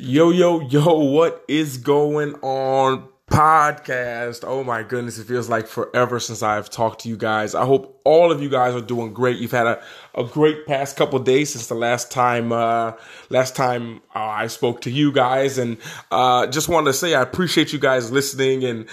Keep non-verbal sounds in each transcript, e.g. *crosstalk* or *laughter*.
Yo, yo, yo, what is going on? Podcast. Oh my goodness, it feels like forever since I've talked to you guys. I hope all of you guys are doing great. You've had a, a great past couple days since the last time uh last time uh, I spoke to you guys and uh just wanted to say I appreciate you guys listening and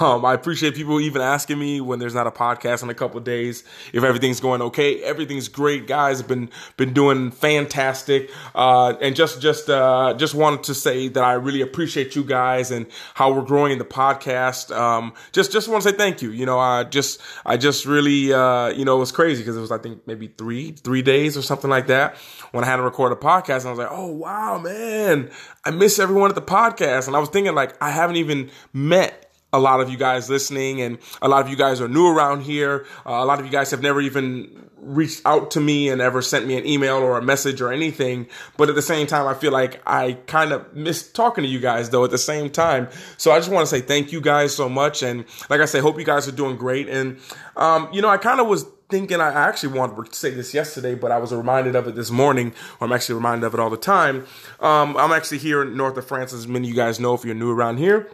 um I appreciate people even asking me when there's not a podcast in a couple days if everything's going okay. Everything's great, guys. Been been doing fantastic. Uh and just just uh just wanted to say that I really appreciate you guys and how we're growing the podcast. Um just just want to say thank you. You know, I just I just really uh, you know, it was crazy because it was, I think, maybe three, three days or something like that when I had to record a podcast. And I was like, oh, wow, man, I miss everyone at the podcast. And I was thinking, like, I haven't even met a lot of you guys listening and a lot of you guys are new around here. Uh, a lot of you guys have never even reached out to me and ever sent me an email or a message or anything. But at the same time, I feel like I kind of miss talking to you guys though at the same time. So I just want to say thank you guys so much. And like I say, hope you guys are doing great. And, um, you know, I kind of was thinking I actually wanted to say this yesterday, but I was reminded of it this morning, or I'm actually reminded of it all the time. Um, I'm actually here in north of France, as many of you guys know if you're new around here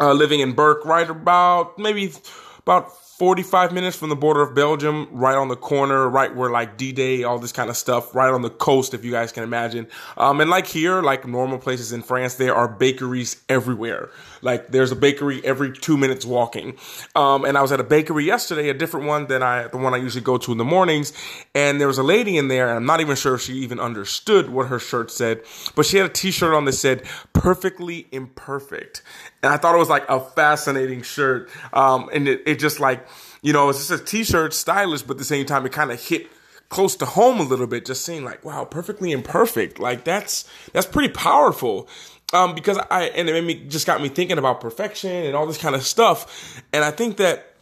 uh, living in Berck, right about maybe about 45 minutes from the border of Belgium, right on the corner, right where like D-Day, all this kind of stuff, right on the coast, if you guys can imagine. Um, and like here, like normal places in France, there are bakeries everywhere. Like there's a bakery every two minutes walking. Um, and I was at a bakery yesterday, a different one than I, the one I usually go to in the mornings. And there was a lady in there, and I'm not even sure if she even understood what her shirt said, but she had a t-shirt on that said perfectly imperfect. And I thought it was like a fascinating shirt. Um, and it, it just like, you know, it's just a t-shirt, stylish, but at the same time, it kind of hit close to home a little bit, just seeing like, wow, perfectly imperfect. Like that's, that's pretty powerful. Um, because I, and it made me, just got me thinking about perfection and all this kind of stuff. And I think that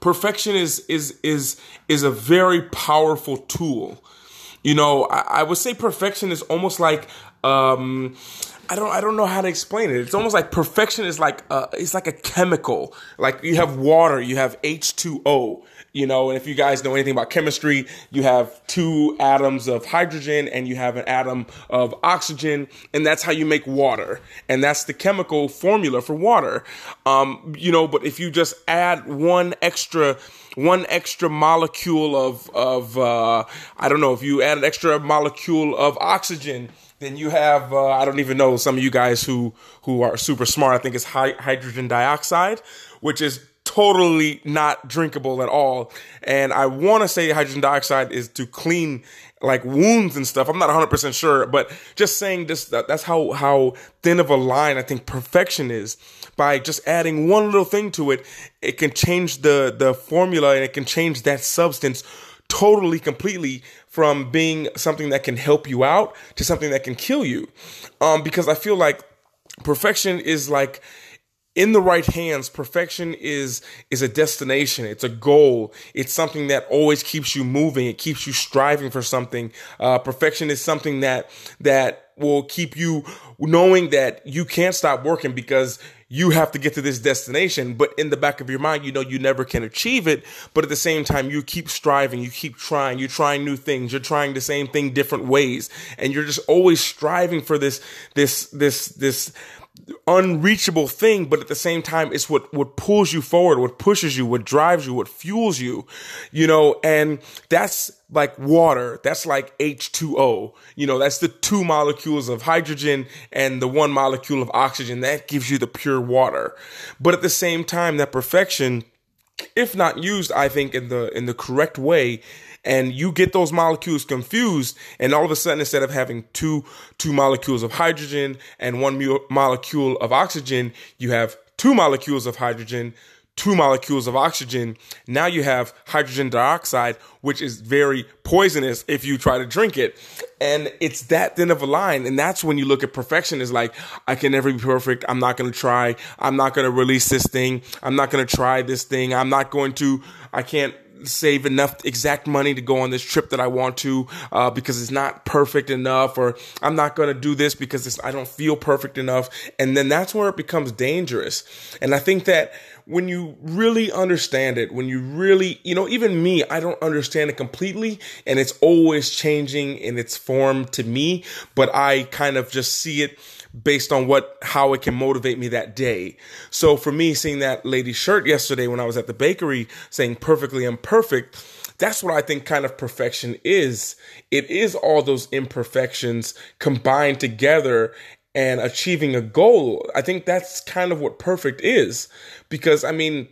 perfection is, is, is, is a very powerful tool. You know, I, I would say perfection is almost like, um, I don't I don't know how to explain it. It's almost like perfection is like a, it's like a chemical. Like you have water, you have H2O, you know, and if you guys know anything about chemistry, you have two atoms of hydrogen and you have an atom of oxygen, and that's how you make water. And that's the chemical formula for water. Um, you know, but if you just add one extra one extra molecule of of uh, I don't know, if you add an extra molecule of oxygen, then you have uh, I don't even know some of you guys who who are super smart. I think it's hydrogen dioxide, which is totally not drinkable at all. And I want to say hydrogen dioxide is to clean like wounds and stuff. I'm not 100% sure, but just saying this that, that's how how thin of a line I think perfection is. By just adding one little thing to it, it can change the the formula and it can change that substance totally completely from being something that can help you out to something that can kill you. Um, because I feel like perfection is like in the right hands perfection is is a destination. It's a goal. It's something that always keeps you moving. It keeps you striving for something. Uh, perfection is something that that will keep you knowing that you can't stop working because you have to get to this destination, but in the back of your mind, you know you never can achieve it. But at the same time, you keep striving, you keep trying, you're trying new things, you're trying the same thing different ways, and you're just always striving for this, this, this, this unreachable thing, but at the same time, it's what, what pulls you forward, what pushes you, what drives you, what fuels you, you know, and that's like water. That's like H2O. You know, that's the two molecules of hydrogen and the one molecule of oxygen. That gives you the pure water. But at the same time, that perfection, if not used, I think in the, in the correct way, and you get those molecules confused and all of a sudden instead of having two two molecules of hydrogen and one mu- molecule of oxygen you have two molecules of hydrogen two molecules of oxygen. Now you have hydrogen dioxide which is very poisonous if you try to drink it. And it's that thin of a line and that's when you look at perfection. Is like i can never be perfect. I'm not going to try. I'm not going to release this thing. I'm not going to try this thing. I'm not going to i can't save enough exact money to go on this trip that I want to uh, because it's not perfect enough, or I'm not going to do this because I don't feel perfect enough. And then that's where it becomes dangerous. And I think that when you really understand it, when you really, you know, even me, I don't understand it completely and it's always changing in its form to me, but I kind of just see it based on what how it can motivate me that day. So for me seeing that lady shirt yesterday when I was at the bakery saying perfectly imperfect, that's what I think kind of perfection is. It is all those imperfections combined together and achieving a goal. I think that's kind of what perfect is. Because I mean,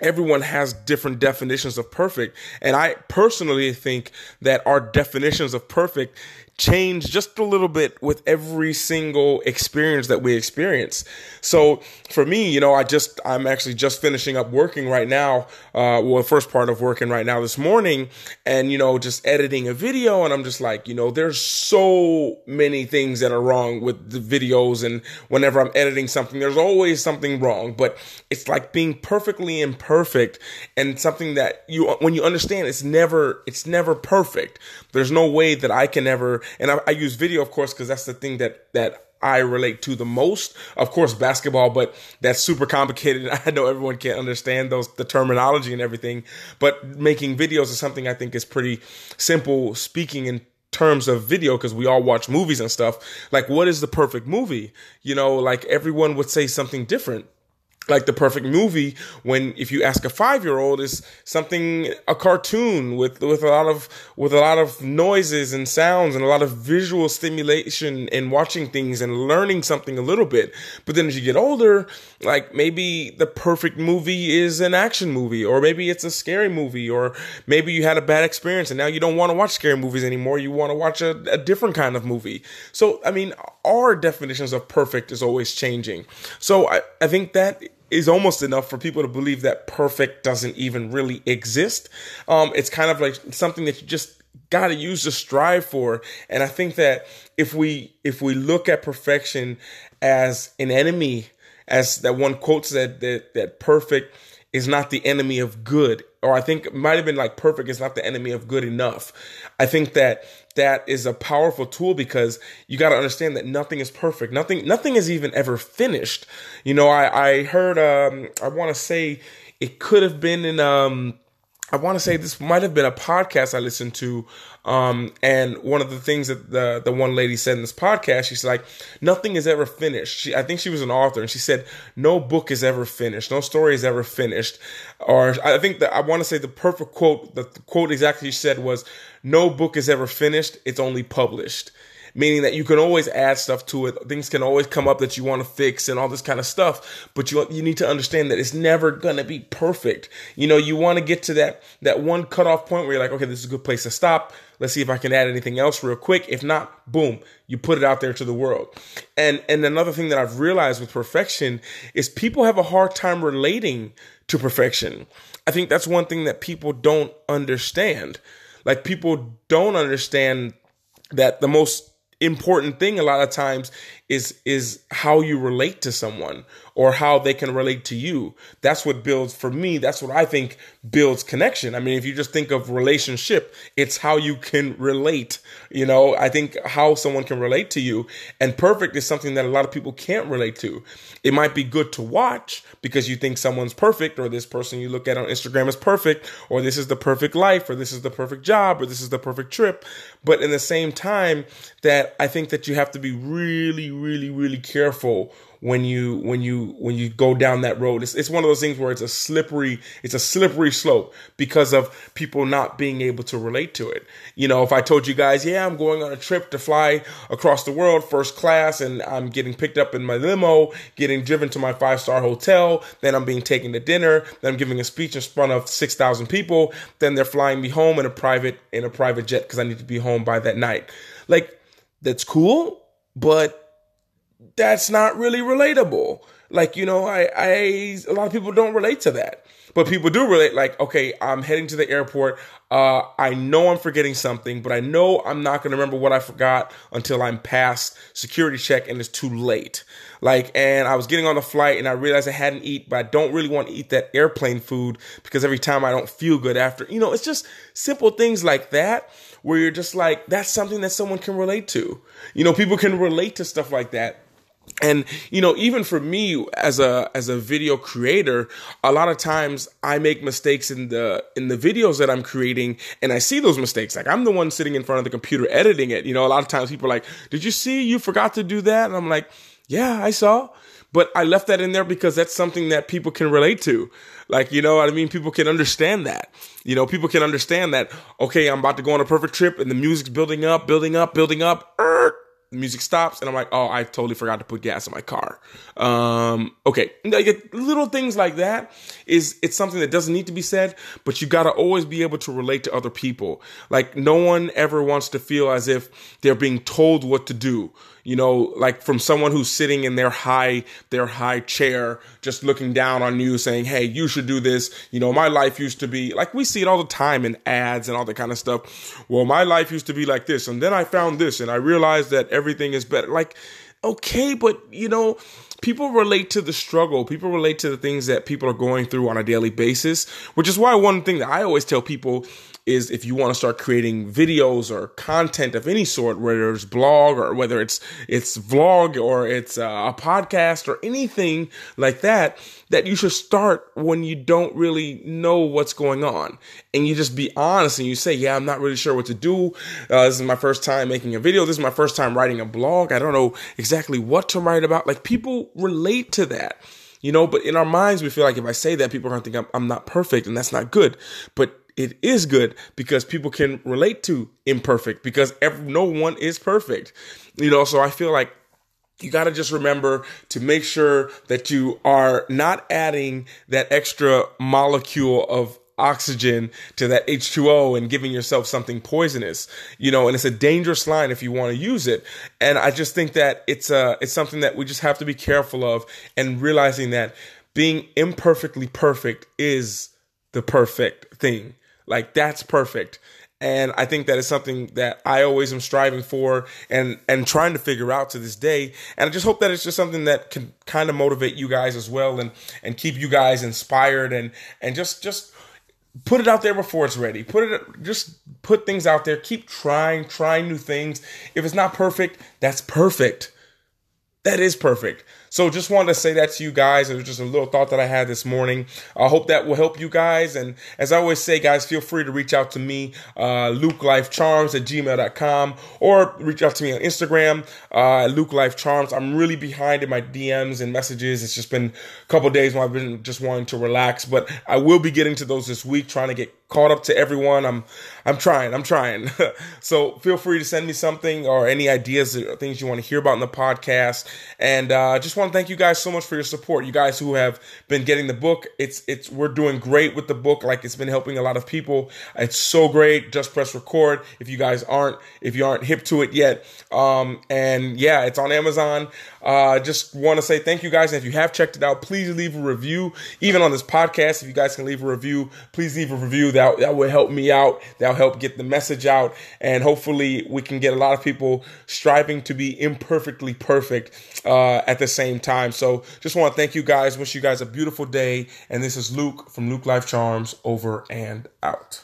everyone has different definitions of perfect. And I personally think that our definitions of perfect change just a little bit with every single experience that we experience. So for me, you know, I just, I'm actually just finishing up working right now. Uh, well, first part of working right now this morning and, you know, just editing a video. And I'm just like, you know, there's so many things that are wrong with the videos. And whenever I'm editing something, there's always something wrong, but it's like being perfectly imperfect and something that you, when you understand it's never, it's never perfect. There's no way that I can ever and I, I use video, of course, because that's the thing that that I relate to the most. Of course, basketball, but that's super complicated. *laughs* I know everyone can't understand those the terminology and everything. But making videos is something I think is pretty simple. Speaking in terms of video because we all watch movies and stuff like what is the perfect movie you know like everyone would say something different like the perfect movie when if you ask a five year old is something a cartoon with with a lot of with a lot of noises and sounds and a lot of visual stimulation and watching things and learning something a little bit. But then as you get older like maybe the perfect movie is an action movie or maybe it's a scary movie or maybe you had a bad experience and now you don't want to watch scary movies anymore. You want to watch a, a different kind of movie. So i mean our definitions of perfect is always changing. So i, I think that is almost enough for people to believe that perfect doesn't even really exist. Um, it's kind of like something that you just got to use to strive for. And I think that if we if we look at perfection as an enemy, as that one quote said that that perfect is not the enemy of good or I think might have been like perfect is not the enemy of good enough. I think that that is a powerful tool because you got to understand that nothing is perfect. Nothing, nothing is even ever finished. You know, I, I heard, um, I want to say it could have been in, um, I want to say this might have been a podcast I listened to. Um, and one of the things that the, the one lady said in this podcast, she's like, nothing is ever finished. She, I think she was an author and she said, no book is ever finished. No story is ever finished. Or I think that I want to say the perfect quote, the quote exactly she said was, no book is ever finished. It's only published meaning that you can always add stuff to it. Things can always come up that you want to fix and all this kind of stuff. But you you need to understand that it's never gonna be perfect. You know, you want to get to that that one cutoff point where you're like, okay, this is a good place to stop. Let's see if I can add anything else real quick. If not, boom, you put it out there to the world. And and another thing that I've realized with perfection is people have a hard time relating to perfection. I think that's one thing that people don't understand. Like people don't understand that the most important thing a lot of times is is how you relate to someone or how they can relate to you. That's what builds for me that's what i think builds connection. I mean if you just think of relationship it's how you can relate you know? I think how someone can relate to you and perfect is something that a lot of people can't relate to. It might be good to watch because you think someone's perfect or this person you look at on instagram is perfect or this is the perfect life or this is the perfect job or this is the perfect trip. But in the same time that i think that you have to be really really, really careful when you when you when you go down that road. It's it's one of those things where it's a slippery it's a slippery slope because of people not being able to relate to it. You know, if I told you guys, yeah, I'm going on a trip to fly across the world first class and I'm getting picked up in my limo, getting driven to my five-star hotel, then I'm being taken to dinner, then I'm giving a speech in front of 6,000 people, then they're flying me home in a private in a private jet because I need to be home by that night. Like that's cool, but that's not really relatable. Like, you know, I, I, a lot of people don't relate to that, but people do relate. Like, okay, I'm heading to the airport. Uh, I know I'm forgetting something, but I know I'm not going to remember what I forgot until I'm past security check and it's too late. Like, and I was getting on the flight and I realized I hadn't eat, but I don't really want to eat that airplane food because every time I don't feel good after, you know, it's just simple things like that where you're just like, that's something that someone can relate to. You know, people can relate to stuff like that and you know even for me as a as a video creator a lot of times i make mistakes in the in the videos that i'm creating and i see those mistakes. Like i'm the one sitting in front of the computer editing it. You know a lot of times people are like did you see? You forgot to do that. And i'm like yeah i saw. But i left that in there because that's something that people can relate to. Like you know what i mean? People can understand that. You know people can understand that okay i'm about to go on a perfect trip and the music's building up building up building up music stops and I'm like, oh, I totally forgot to put gas in my car. Um, okay, little things like that is it's something that doesn't need to be said, but you got to always be able to relate to other people. Like no one ever wants to feel as if they're being told what to do you know, like from someone who's sitting in their high, their high chair, just looking down on you saying, Hey, you should do this. You know, my life used to be like we see it all the time in ads and all that kind of stuff. Well, my life used to be like this. And then I found this and I realized that everything is better. Like, okay, but you know, people relate to the struggle. People relate to the things that people are going through on a daily basis, which is why one thing that I always tell people is if you want to start creating videos or content of any sort, whether it's blog or whether it's it's vlog or it's a podcast or anything like that, that you should start when you don't really know what's going on, and you just be honest and you say, "Yeah, I'm not really sure what to do. Uh, this is my first time making a video. This is my first time writing a blog. I don't know exactly what to write about." Like people relate to that you know but in our minds we feel like if i say that people are going to think I'm, I'm, not perfect and that's not good but it is good because people can relate to imperfect because every, no one is perfect. You know, so I feel like you got to just remember to make sure that you are not adding that extra molecule of oxygen to that H2O and giving yourself something poisonous, you know, and it's a dangerous line if you want to use it. And I just think that it's a, it's something that we just have to be careful of and realizing that being imperfectly perfect is the perfect thing. Like that's perfect. And I think that is something that I always am striving for and, and trying to figure out to this day. And I just hope that it's just something that can kind of motivate you guys as well and, and keep you guys inspired and, and just, just put it out there before it's ready. Put it, just put things out there. Keep trying, trying new things. If it's not perfect, that's perfect. That is perfect. So just wanted to say that to you guys. It was just a little thought that I had this morning. I hope that will help you guys. And as I always say, guys, feel free to reach out to me, uh, LukeLifeCharms at gmail.com or reach out to me on Instagram, uh, Luke Life Charms. I'm really behind in my DMs and messages. It's just been a couple days when I've been just wanting to relax, but I will be getting to those this week, trying to get caught up to everyone. I'm I'm trying. I'm trying. *laughs* so feel free to send me something or any ideas or things you want to hear about in the podcast. And uh, just want to thank you guys so much for your support. You guys who have been getting the book. It's it's we're doing great with the book. Like it's been helping a lot of people. It's so great. Just press record. If you guys aren't if you aren't hip to it yet. Um, and yeah, it's on Amazon. Uh, just want to say thank you guys. And if you have checked it out, please leave a review. Even on this podcast, if you guys can leave a review, please leave a review. That that will help me out. That'll help get the message out, and hopefully we can get a lot of people striving to be imperfectly perfect uh, at the same time. So just want to thank you guys. Wish you guys a beautiful day. And this is Luke from Luke Life Charms. Over and out.